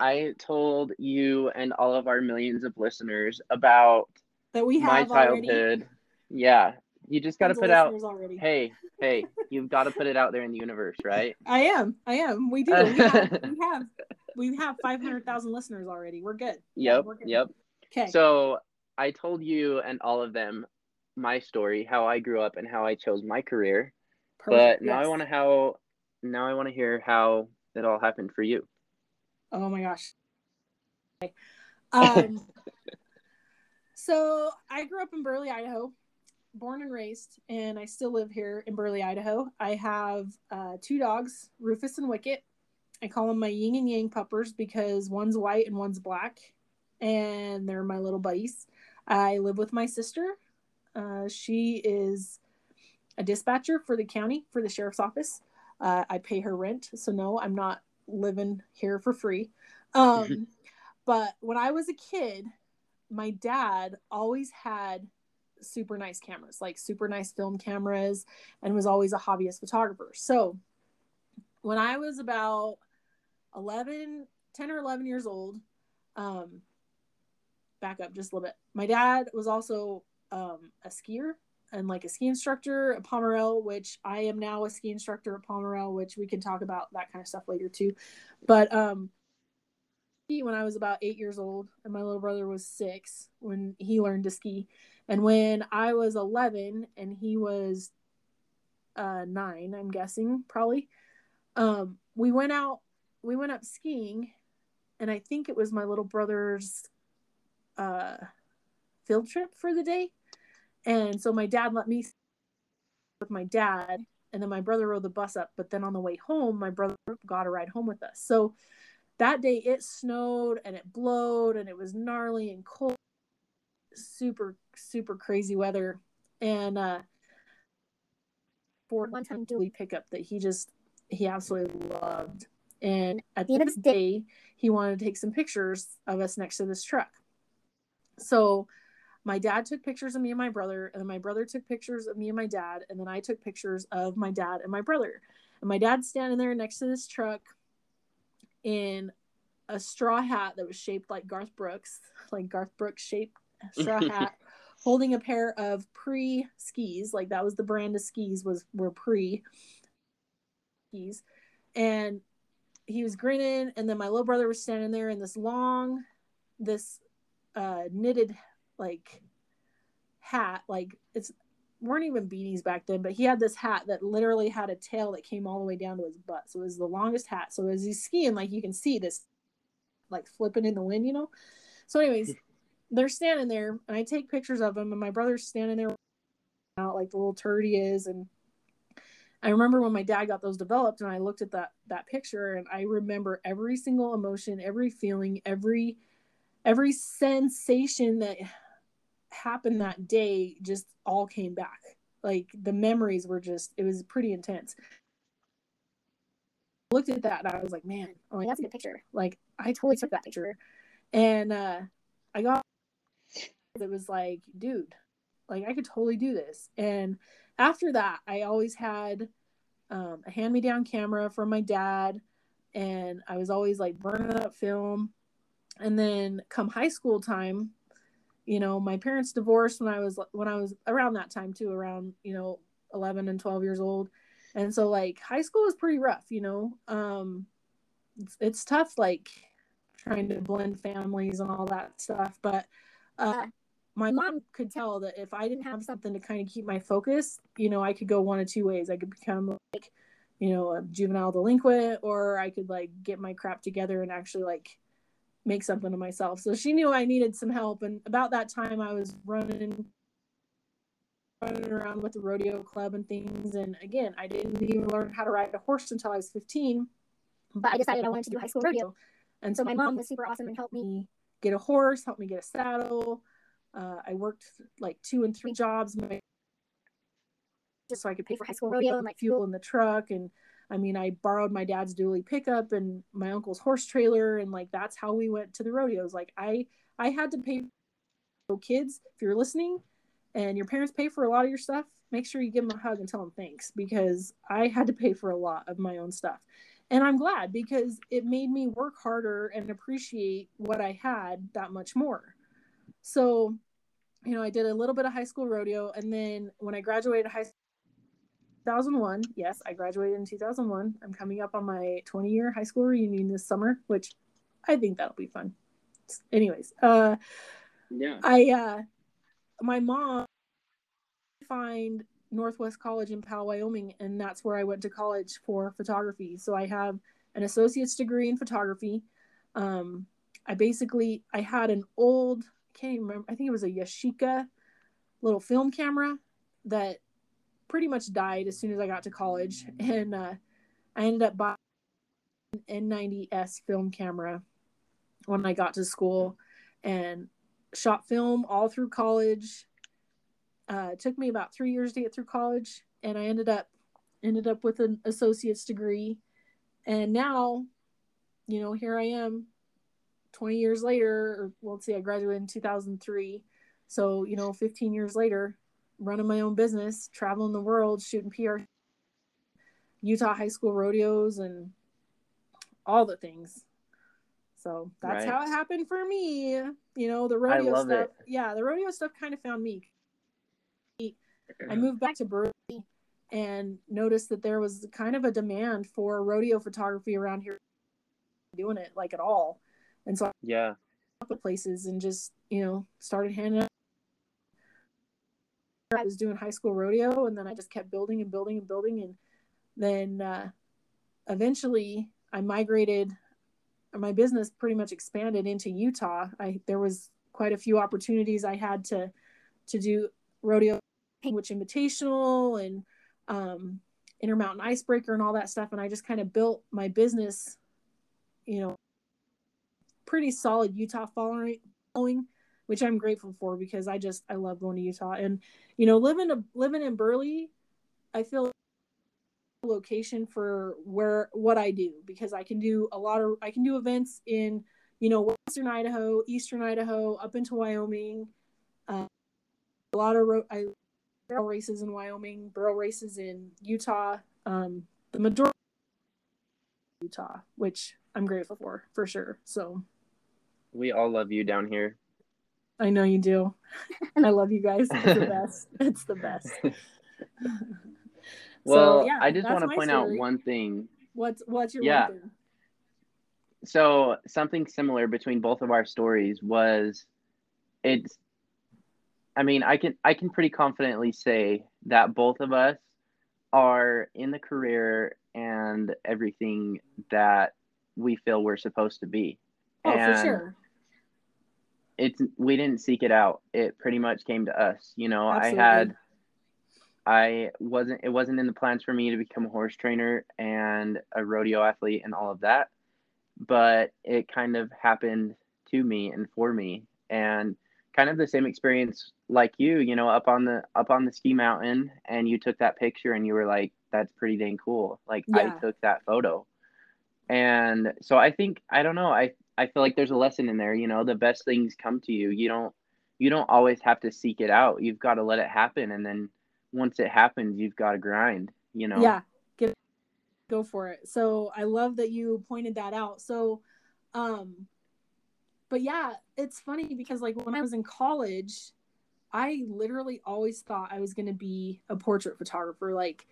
I told you and all of our millions of listeners about that we have my childhood. Already. Yeah, you just got to put out already. hey hey you've got to put it out there in the universe right? I am i am. We do we have we have, we have 500000 listeners already. We're good. Yep yeah, yep. Okay. So i told you and all of them my story how i grew up and how i chose my career. Perfect. but now yes. i want to how now i want to hear how it all happened for you. Oh my gosh. Okay. um so i grew up in burley idaho born and raised, and I still live here in Burley, Idaho. I have uh, two dogs, Rufus and Wicket. I call them my yin and yang puppers because one's white and one's black, and they're my little buddies. I live with my sister. Uh, she is a dispatcher for the county for the sheriff's office. Uh, I pay her rent, so no, I'm not living here for free. Um, but when I was a kid, my dad always had super nice cameras, like super nice film cameras, and was always a hobbyist photographer. So when I was about 11, 10 or 11 years old, um, back up just a little bit. My dad was also um, a skier and like a ski instructor at Pomerelle, which I am now a ski instructor at Pomerelle, which we can talk about that kind of stuff later too. But um, when I was about eight years old, and my little brother was six when he learned to ski. And when I was 11 and he was uh, nine, I'm guessing, probably, um, we went out, we went up skiing, and I think it was my little brother's uh, field trip for the day. And so my dad let me with my dad, and then my brother rode the bus up. But then on the way home, my brother got a ride home with us. So that day it snowed and it blowed and it was gnarly and cold super super crazy weather. And uh for one time dually pickup that he just he absolutely loved. And at the end of the day he wanted to take some pictures of us next to this truck. So my dad took pictures of me and my brother and then my brother took pictures of me and my dad and then i took pictures of my dad and my brother. And my dad's standing there next to this truck in a straw hat that was shaped like garth brooks like garth brooks shaped straw hat, holding a pair of pre skis. Like that was the brand of skis was were pre skis, and he was grinning. And then my little brother was standing there in this long, this uh, knitted like hat. Like it's weren't even beanies back then, but he had this hat that literally had a tail that came all the way down to his butt. So it was the longest hat. So as he's skiing, like you can see this like flipping in the wind, you know. So, anyways, they're standing there and I take pictures of them and my brother's standing there out like the little turd he is and I remember when my dad got those developed and I looked at that that picture and I remember every single emotion, every feeling, every every sensation that happened that day just all came back. Like the memories were just it was pretty intense. I looked at that and I was like, man, oh that's a good picture. Like I totally took that picture. And uh I got it was like, dude, like I could totally do this. And after that, I always had um, a hand me down camera from my dad, and I was always like burning up film. And then come high school time, you know, my parents divorced when I was when I was around that time too, around, you know, 11 and 12 years old. And so like high school was pretty rough, you know. Um it's, it's tough like trying to blend families and all that stuff, but uh my mom could tell that if I didn't have something to kind of keep my focus, you know, I could go one of two ways. I could become like, you know, a juvenile delinquent, or I could like get my crap together and actually like make something of myself. So she knew I needed some help. And about that time, I was running running around with the rodeo club and things. And again, I didn't even learn how to ride a horse until I was 15. But I decided I wanted to do high school rodeo. And so my mom was super awesome and helped me get a horse, helped me get a saddle, uh, I worked like two and three jobs just so I could pay for high school rodeo and like fuel in the truck. And I mean, I borrowed my dad's dually pickup and my uncle's horse trailer, and like that's how we went to the rodeos. Like I, I had to pay. So kids, if you're listening, and your parents pay for a lot of your stuff, make sure you give them a hug and tell them thanks because I had to pay for a lot of my own stuff. And I'm glad because it made me work harder and appreciate what I had that much more. So, you know, I did a little bit of high school rodeo. And then when I graduated high school, 2001, yes, I graduated in 2001. I'm coming up on my 20 year high school reunion this summer, which I think that'll be fun. Anyways, uh, yeah, I, uh, my mom find Northwest College in Powell, Wyoming, and that's where I went to college for photography. So I have an associate's degree in photography. Um, I basically I had an old can't even remember. I think it was a Yashica little film camera that pretty much died as soon as I got to college, and uh, I ended up buying an N90s film camera when I got to school, and shot film all through college. Uh, it took me about three years to get through college, and I ended up ended up with an associate's degree, and now, you know, here I am 20 years later, or well, let's see, I graduated in 2003. So, you know, 15 years later, running my own business, traveling the world, shooting PR, Utah high school rodeos, and all the things. So that's right. how it happened for me. You know, the rodeo stuff. It. Yeah, the rodeo stuff kind of found me. I moved back to Burley and noticed that there was kind of a demand for rodeo photography around here doing it like at all and so yeah, couple places and just you know started handing out. I was doing high school rodeo, and then I just kept building and building and building, and then uh, eventually I migrated. My business pretty much expanded into Utah. I there was quite a few opportunities I had to to do rodeo, which invitational and um, Intermountain Icebreaker and all that stuff, and I just kind of built my business, you know, pretty solid Utah following, which I'm grateful for because I just I love going to Utah and you know living a, living in Burley, I feel location for where what I do because I can do a lot of I can do events in you know western Idaho, eastern Idaho, up into Wyoming, uh, a lot of ro- I barrel races in Wyoming, barrel races in Utah. Um, the majority Utah, which I'm grateful for for sure. So we all love you down here. I know you do. And I love you guys. It's the best. It's the best. well, so, yeah, I just want to point story. out one thing. What's what's your yeah. So something similar between both of our stories was it's I mean, I can I can pretty confidently say that both of us are in the career and everything that we feel we're supposed to be. Oh, and for sure it's we didn't seek it out. It pretty much came to us. You know, Absolutely. I had I wasn't it wasn't in the plans for me to become a horse trainer and a rodeo athlete and all of that. But it kind of happened to me and for me. And kind of the same experience like you, you know, up on the up on the ski mountain and you took that picture and you were like, that's pretty dang cool. Like yeah. I took that photo. And so I think I don't know, I I feel like there's a lesson in there. You know, the best things come to you. You don't you don't always have to seek it out. You've got to let it happen, and then once it happens, you've got to grind. You know. Yeah. Get go for it. So I love that you pointed that out. So, um, but yeah, it's funny because like when I was in college, I literally always thought I was going to be a portrait photographer. Like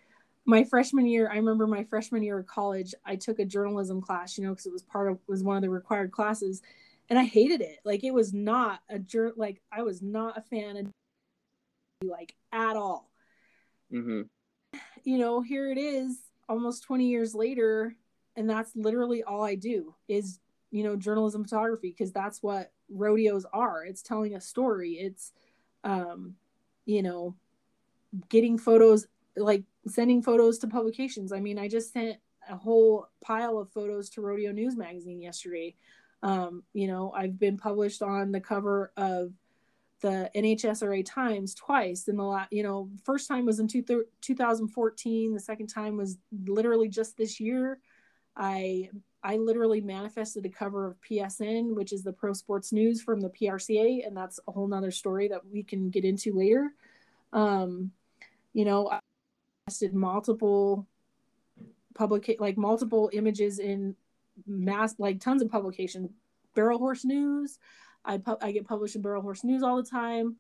my freshman year, I remember my freshman year of college, I took a journalism class, you know, because it was part of was one of the required classes, and I hated it. Like it was not a jur like I was not a fan of like at all. Mm-hmm. You know, here it is, almost twenty years later, and that's literally all I do is you know journalism photography because that's what rodeos are. It's telling a story. It's um, you know, getting photos, like sending photos to publications. I mean, I just sent a whole pile of photos to Rodeo News Magazine yesterday. Um, you know, I've been published on the cover of the NHSRA Times twice in the last, you know, first time was in two, 2014. The second time was literally just this year. I I literally manifested the cover of PSN, which is the Pro Sports News from the PRCA, and that's a whole nother story that we can get into later. Um, you know, I multiple public like multiple images in mass like tons of publications. Barrel Horse News, I pu- I get published in Barrel Horse News all the time.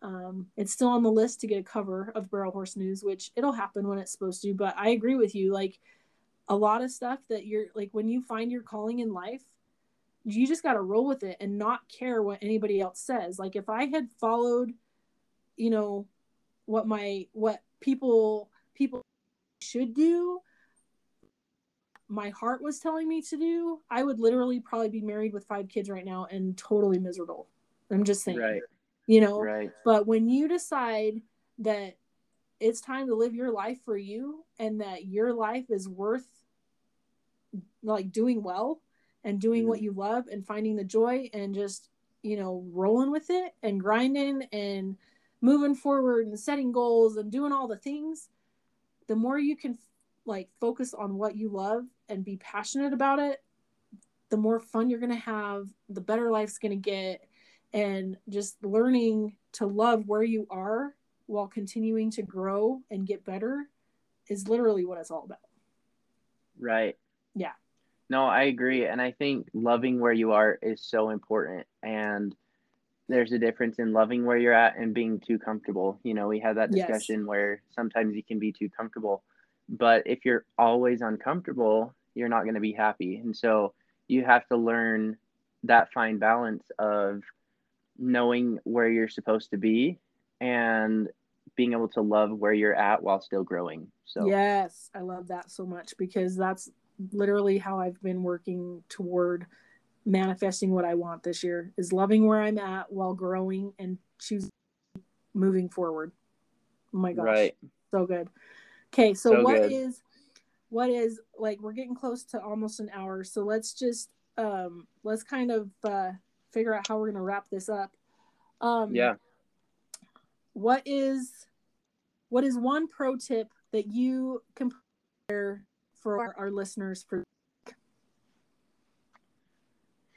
Um, it's still on the list to get a cover of Barrel Horse News, which it'll happen when it's supposed to. But I agree with you, like a lot of stuff that you're like when you find your calling in life you just got to roll with it and not care what anybody else says like if i had followed you know what my what people people should do my heart was telling me to do i would literally probably be married with five kids right now and totally miserable. I'm just saying right. you know? Right. But when you decide that it's time to live your life for you and that your life is worth like doing well and doing mm what you love and finding the joy and just you know rolling with it and grinding and moving forward and setting goals and doing all the things the more you can like focus on what you love and be passionate about it the more fun you're going to have the better life's going to get and just learning to love where you are while continuing to grow and get better is literally what it's all about. Right. Yeah. No, I agree. And I think loving where you are is so important. And there's a difference in loving where you're at and being too comfortable. You know, we had that discussion yes. where sometimes you can be too comfortable. But if you're always uncomfortable, you're not going to be happy. And so you have to learn that fine balance of knowing where you're supposed to be and being able to love where you're at while still growing. So Yes, I love that so much because that's literally how I've been working toward manifesting what I want this year is loving where I'm at while growing and choosing moving forward. Oh my gosh. Right. So good. Okay, so, so what good. is what is like we're getting close to almost an hour, so let's just um let's kind of uh figure out how we're gonna wrap this up. Um yeah what is what is one pro tip that you can prepare for our, our listeners for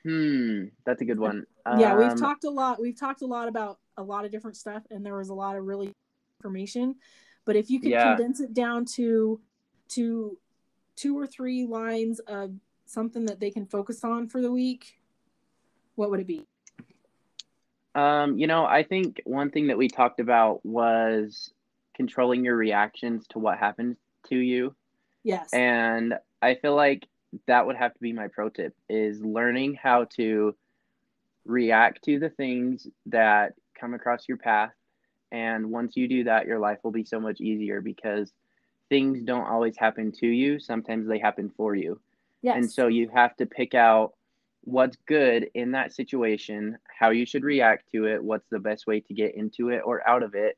hmm that's a good one yeah um, we've talked a lot we've talked a lot about a lot of different stuff and there was a lot of really information but if you could yeah. condense it down to to two or three lines of something that they can focus on for the week what would it be um, you know, I think one thing that we talked about was controlling your reactions to what happens to you. Yes. And I feel like that would have to be my pro tip is learning how to react to the things that come across your path. And once you do that, your life will be so much easier because things don't always happen to you. Sometimes they happen for you. Yes. And so you have to pick out what's good in that situation, how you should react to it, what's the best way to get into it or out of it,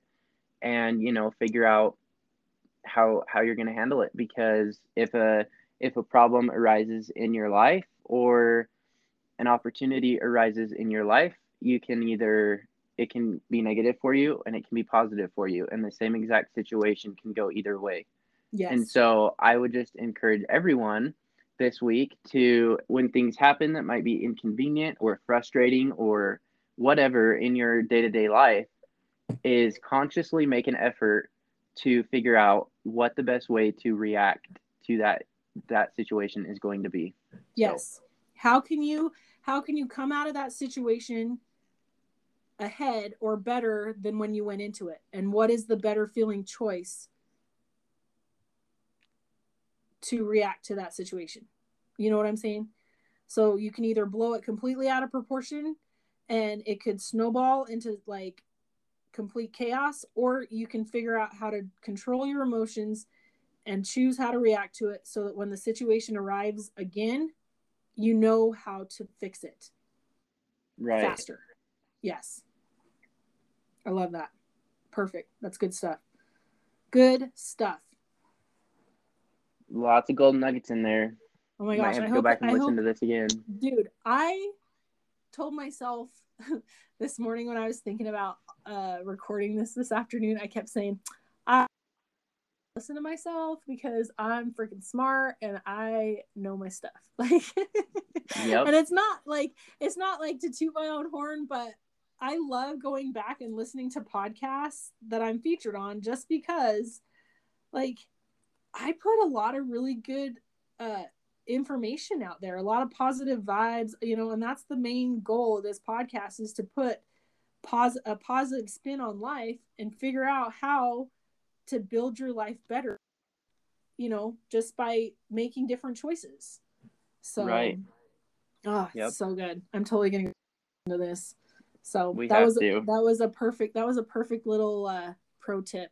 and you know, figure out how how you're going to handle it because if a if a problem arises in your life or an opportunity arises in your life, you can either it can be negative for you and it can be positive for you and the same exact situation can go either way. Yes. And so I would just encourage everyone this week to when things happen that might be inconvenient or frustrating or whatever in your day-to-day life is consciously make an effort to figure out what the best way to react to that that situation is going to be yes so. how can you how can you come out of that situation ahead or better than when you went into it? And what is the better feeling choice to react to that situation? You know what I'm saying? So you can either blow it completely out of proportion and it could snowball into like complete chaos, or you can figure out how to control your emotions and choose how to react to it so that when the situation arrives again, you know how to fix it right faster. Yes. I love that. Perfect. That's good stuff. Good stuff. Lots of golden nuggets in there. Oh my gosh. Might have I to go back and I listen hope, to this again. dude, I told myself this morning when I was thinking about uh, recording this this afternoon, I kept saying, I listen to myself because I'm freaking smart and I know my stuff. Like, Yep. and it's not like it's not like to toot my own horn, but I love going back and listening to podcasts that I'm featured on just because, like, I put a lot of really good uh, information out there, a lot of positive vibes, you know, and that's the main goal of this podcast is to put pos- a positive spin on life and figure out how to build your life better, you know, just by making different choices. So, Right. Oh, Yep. so good. I'm totally getting into this. So We that was to. that was a perfect that was a perfect little uh pro tip.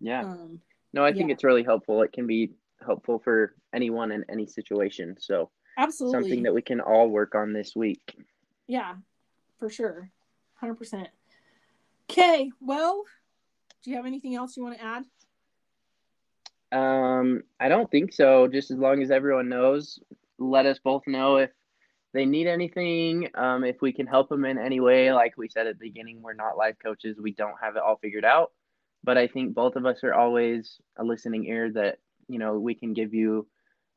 Yeah. Um No, I think yeah. it's really helpful. It can be helpful for anyone in any situation. So absolutely. something that we can all work on this week. Yeah, for sure. 100%. Okay, well, do you have anything else you want to add? Um, I don't think so. Just as long as everyone knows, let us both know if they need anything. Um, if we can help them in any way. Like we said at the beginning, we're not life coaches. We don't have it all figured out. But I think both of us are always a listening ear that, you know, we can give you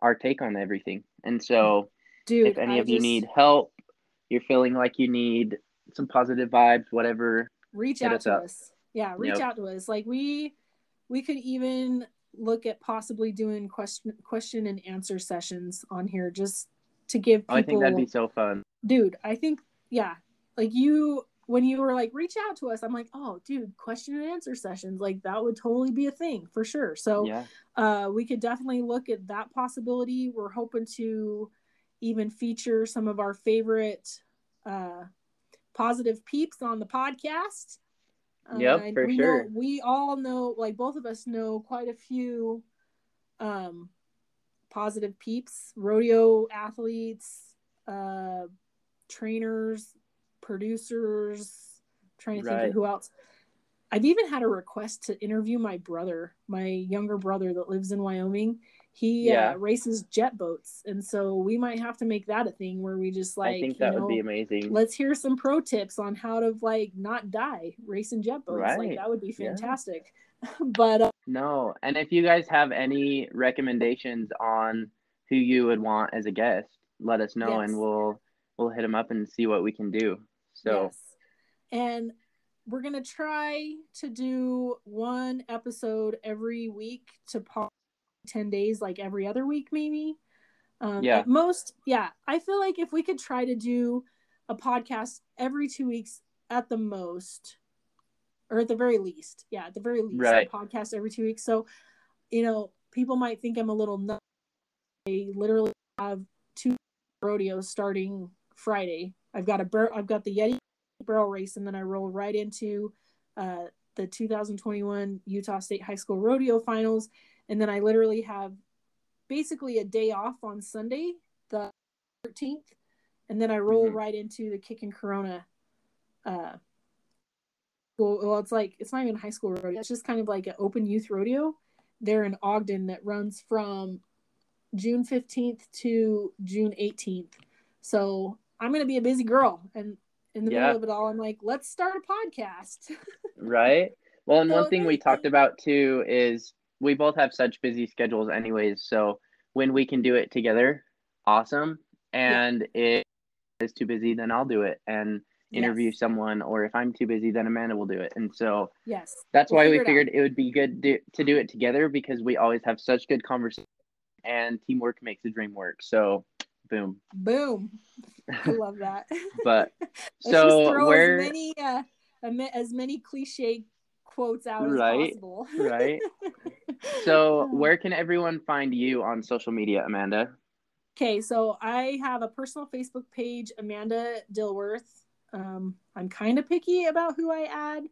our take on everything. And so Dude, if any I of you need help, you're feeling like you need some positive vibes, whatever, reach out us to up. us. Yeah, reach Yep. out to us. Like we we could even look at possibly doing question question and answer sessions on here just to give people Oh, I think that'd be so fun. dude i think yeah like you when you were like reach out to us i'm like oh dude question and answer sessions like that would totally be a thing for sure so Yeah. uh we could definitely look at that possibility we're hoping to even feature some of our favorite uh positive peeps on the podcast Yep, Uh, for we sure. know we all know like both of us know quite a few um positive peeps rodeo athletes uh trainers producers trying to think of who else i've even had a request to interview my brother my younger brother that lives in wyoming he Yeah. uh, races jet boats and so we might have to make that a thing where we just like I think that know would be amazing. let's hear some pro tips on how to like not die racing jet boats like that would be Yeah. fantastic but uh, No, and if you guys have any recommendations on who you would want as a guest, let us know, Yes. and we'll we'll hit them up and see what we can do. So yes and we're gonna try to do one episode every week to pause 10 days like every other week maybe. Um Yeah. most yeah i feel like if we could try to do a podcast every two weeks at the most or at the very least yeah at the very least Right. a podcast every two weeks. So you know people might think i'm a little nuts i literally have two rodeos starting friday. I've got a bar- i've got the yeti barrel race and then i roll right into uh the 2021 utah state high school rodeo finals and then i literally have basically a day off on sunday the 13th and then i roll Mhm. right into the kick and corona uh well, well it's like it's not even high school rodeo it's just kind of like an open youth rodeo there in ogden that runs from june 15th to june 18th so i'm gonna be a busy girl and in the Yeah. middle of it all i'm like let's start a podcast right. Well, and So one thing we talked about too is we both have such busy schedules, anyways. So when we can do it together, awesome. And if it's too busy, then I'll do it and interview Yes. someone. Or if I'm too busy, then Amanda will do it. And so yes that's We'll why we it out. figured it would be good to, to do it together because we always have such good conversation and teamwork makes the dream work. So Boom. Boom. I love that. But so where as many uh, as many cliche quotes out Right, as possible. right. So where can everyone find you on social media, Amanda? Okay, so I have a personal Facebook page, Amanda Dilworth. Um, I'm kind of picky about who I add.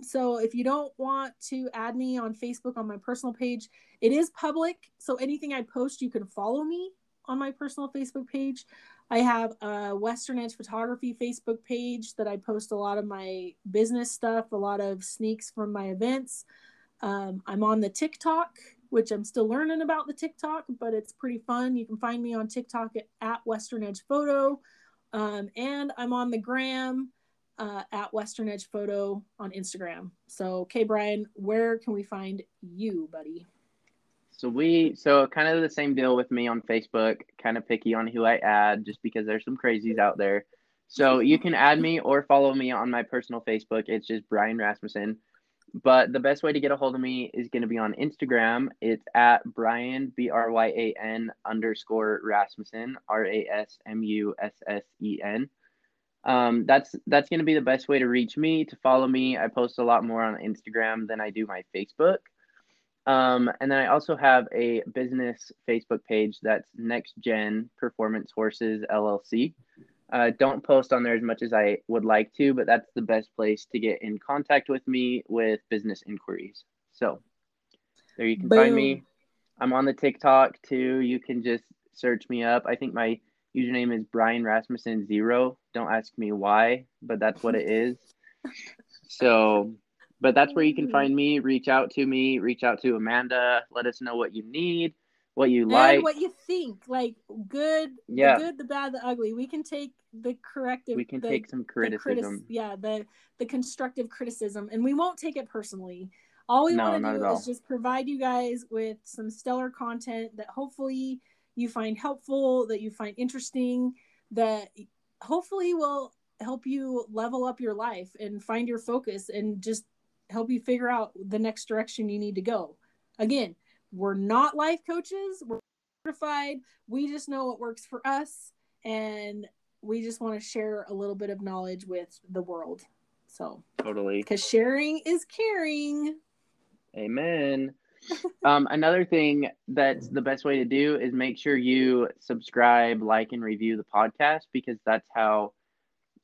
So if you don't want to add me on Facebook on my personal page, it is public. So anything I post, you can follow me on my personal Facebook page. I have a Western Edge Photography Facebook page that I post a lot of my business stuff, a lot of sneaks from my events. Um, I'm on the TikTok, which I'm still learning about the TikTok, but it's pretty fun. You can find me on TikTok at, at Western Edge Photo. Um, and I'm on the gram uh, at Western Edge Photo on Instagram. So, okay, Bryan, where can we find you, buddy? So we so kind of the same deal with me on Facebook, kind of picky on who I add just because there's some crazies out there. So you can add me or follow me on my personal Facebook. It's just Bryan Rasmussen. But the best way to get a hold of me is going to be on Instagram. It's at Bryan B R Y A N underscore Rasmussen R A S M U S S E N. Um, that's that's going to be the best way to reach me. To follow me, I post a lot more on Instagram than I do my Facebook. Um, and then I also have a business Facebook page that's Next Gen Performance Horses LLC. Uh, don't post on there as much as I would like to, but that's the best place to get in contact with me with business inquiries. So there you can find me. I'm on the TikTok too. You can just search me up. I think my username is Bryan Rasmussen zero. Don't ask me why, but that's what it is. So, but that's where you can find me. Reach out to me. Reach out to Amanda. Let us know what you need, what you like. what you think, like good, Yeah. the good, the bad, the ugly. We can take the corrective. we can the, take some criticism. yeah, the the constructive criticism, and we won't take it personally. All we No, want to do is just provide you guys with some stellar content that hopefully you find helpful, that you find interesting, that hopefully will help you level up your life and find your focus and just help you figure out the next direction you need to go. Again, we're not life coaches. We're certified. We just know what works for us and we just want to share a little bit of knowledge with the world. So, Totally. because sharing is caring. Amen. um, another thing that's the best way to do is make sure you subscribe, like, and review the podcast because that's how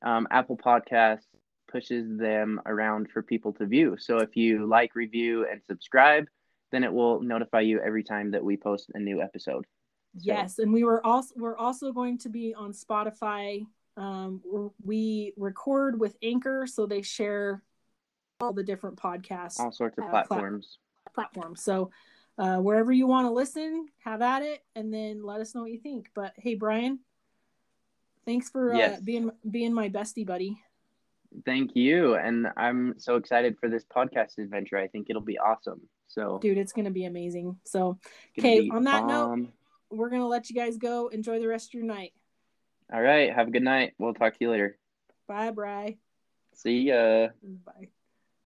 um, Apple Podcasts pushes them around for people to view. So if you like, review, and subscribe, then it will notify you every time that we post a new episode. Yes, and we were also we're also going to be on Spotify. Um, we're- record with Anchor, so they share all the different podcasts All sorts of Uh, plat- platforms. platforms. So uh, wherever you want to listen, have at it, and then let us know what you think. But hey, Bryan, thanks for uh, Yes. being being my bestie buddy. Thank you. And I'm so excited for this podcast adventure. I think it'll be awesome. So, Dude, it's gonna be amazing. So okay, on that note- we're gonna let you guys go. Enjoy the rest of your night. all right. Have a good night. We'll talk to you later. Bye, Bry. See ya. Bye.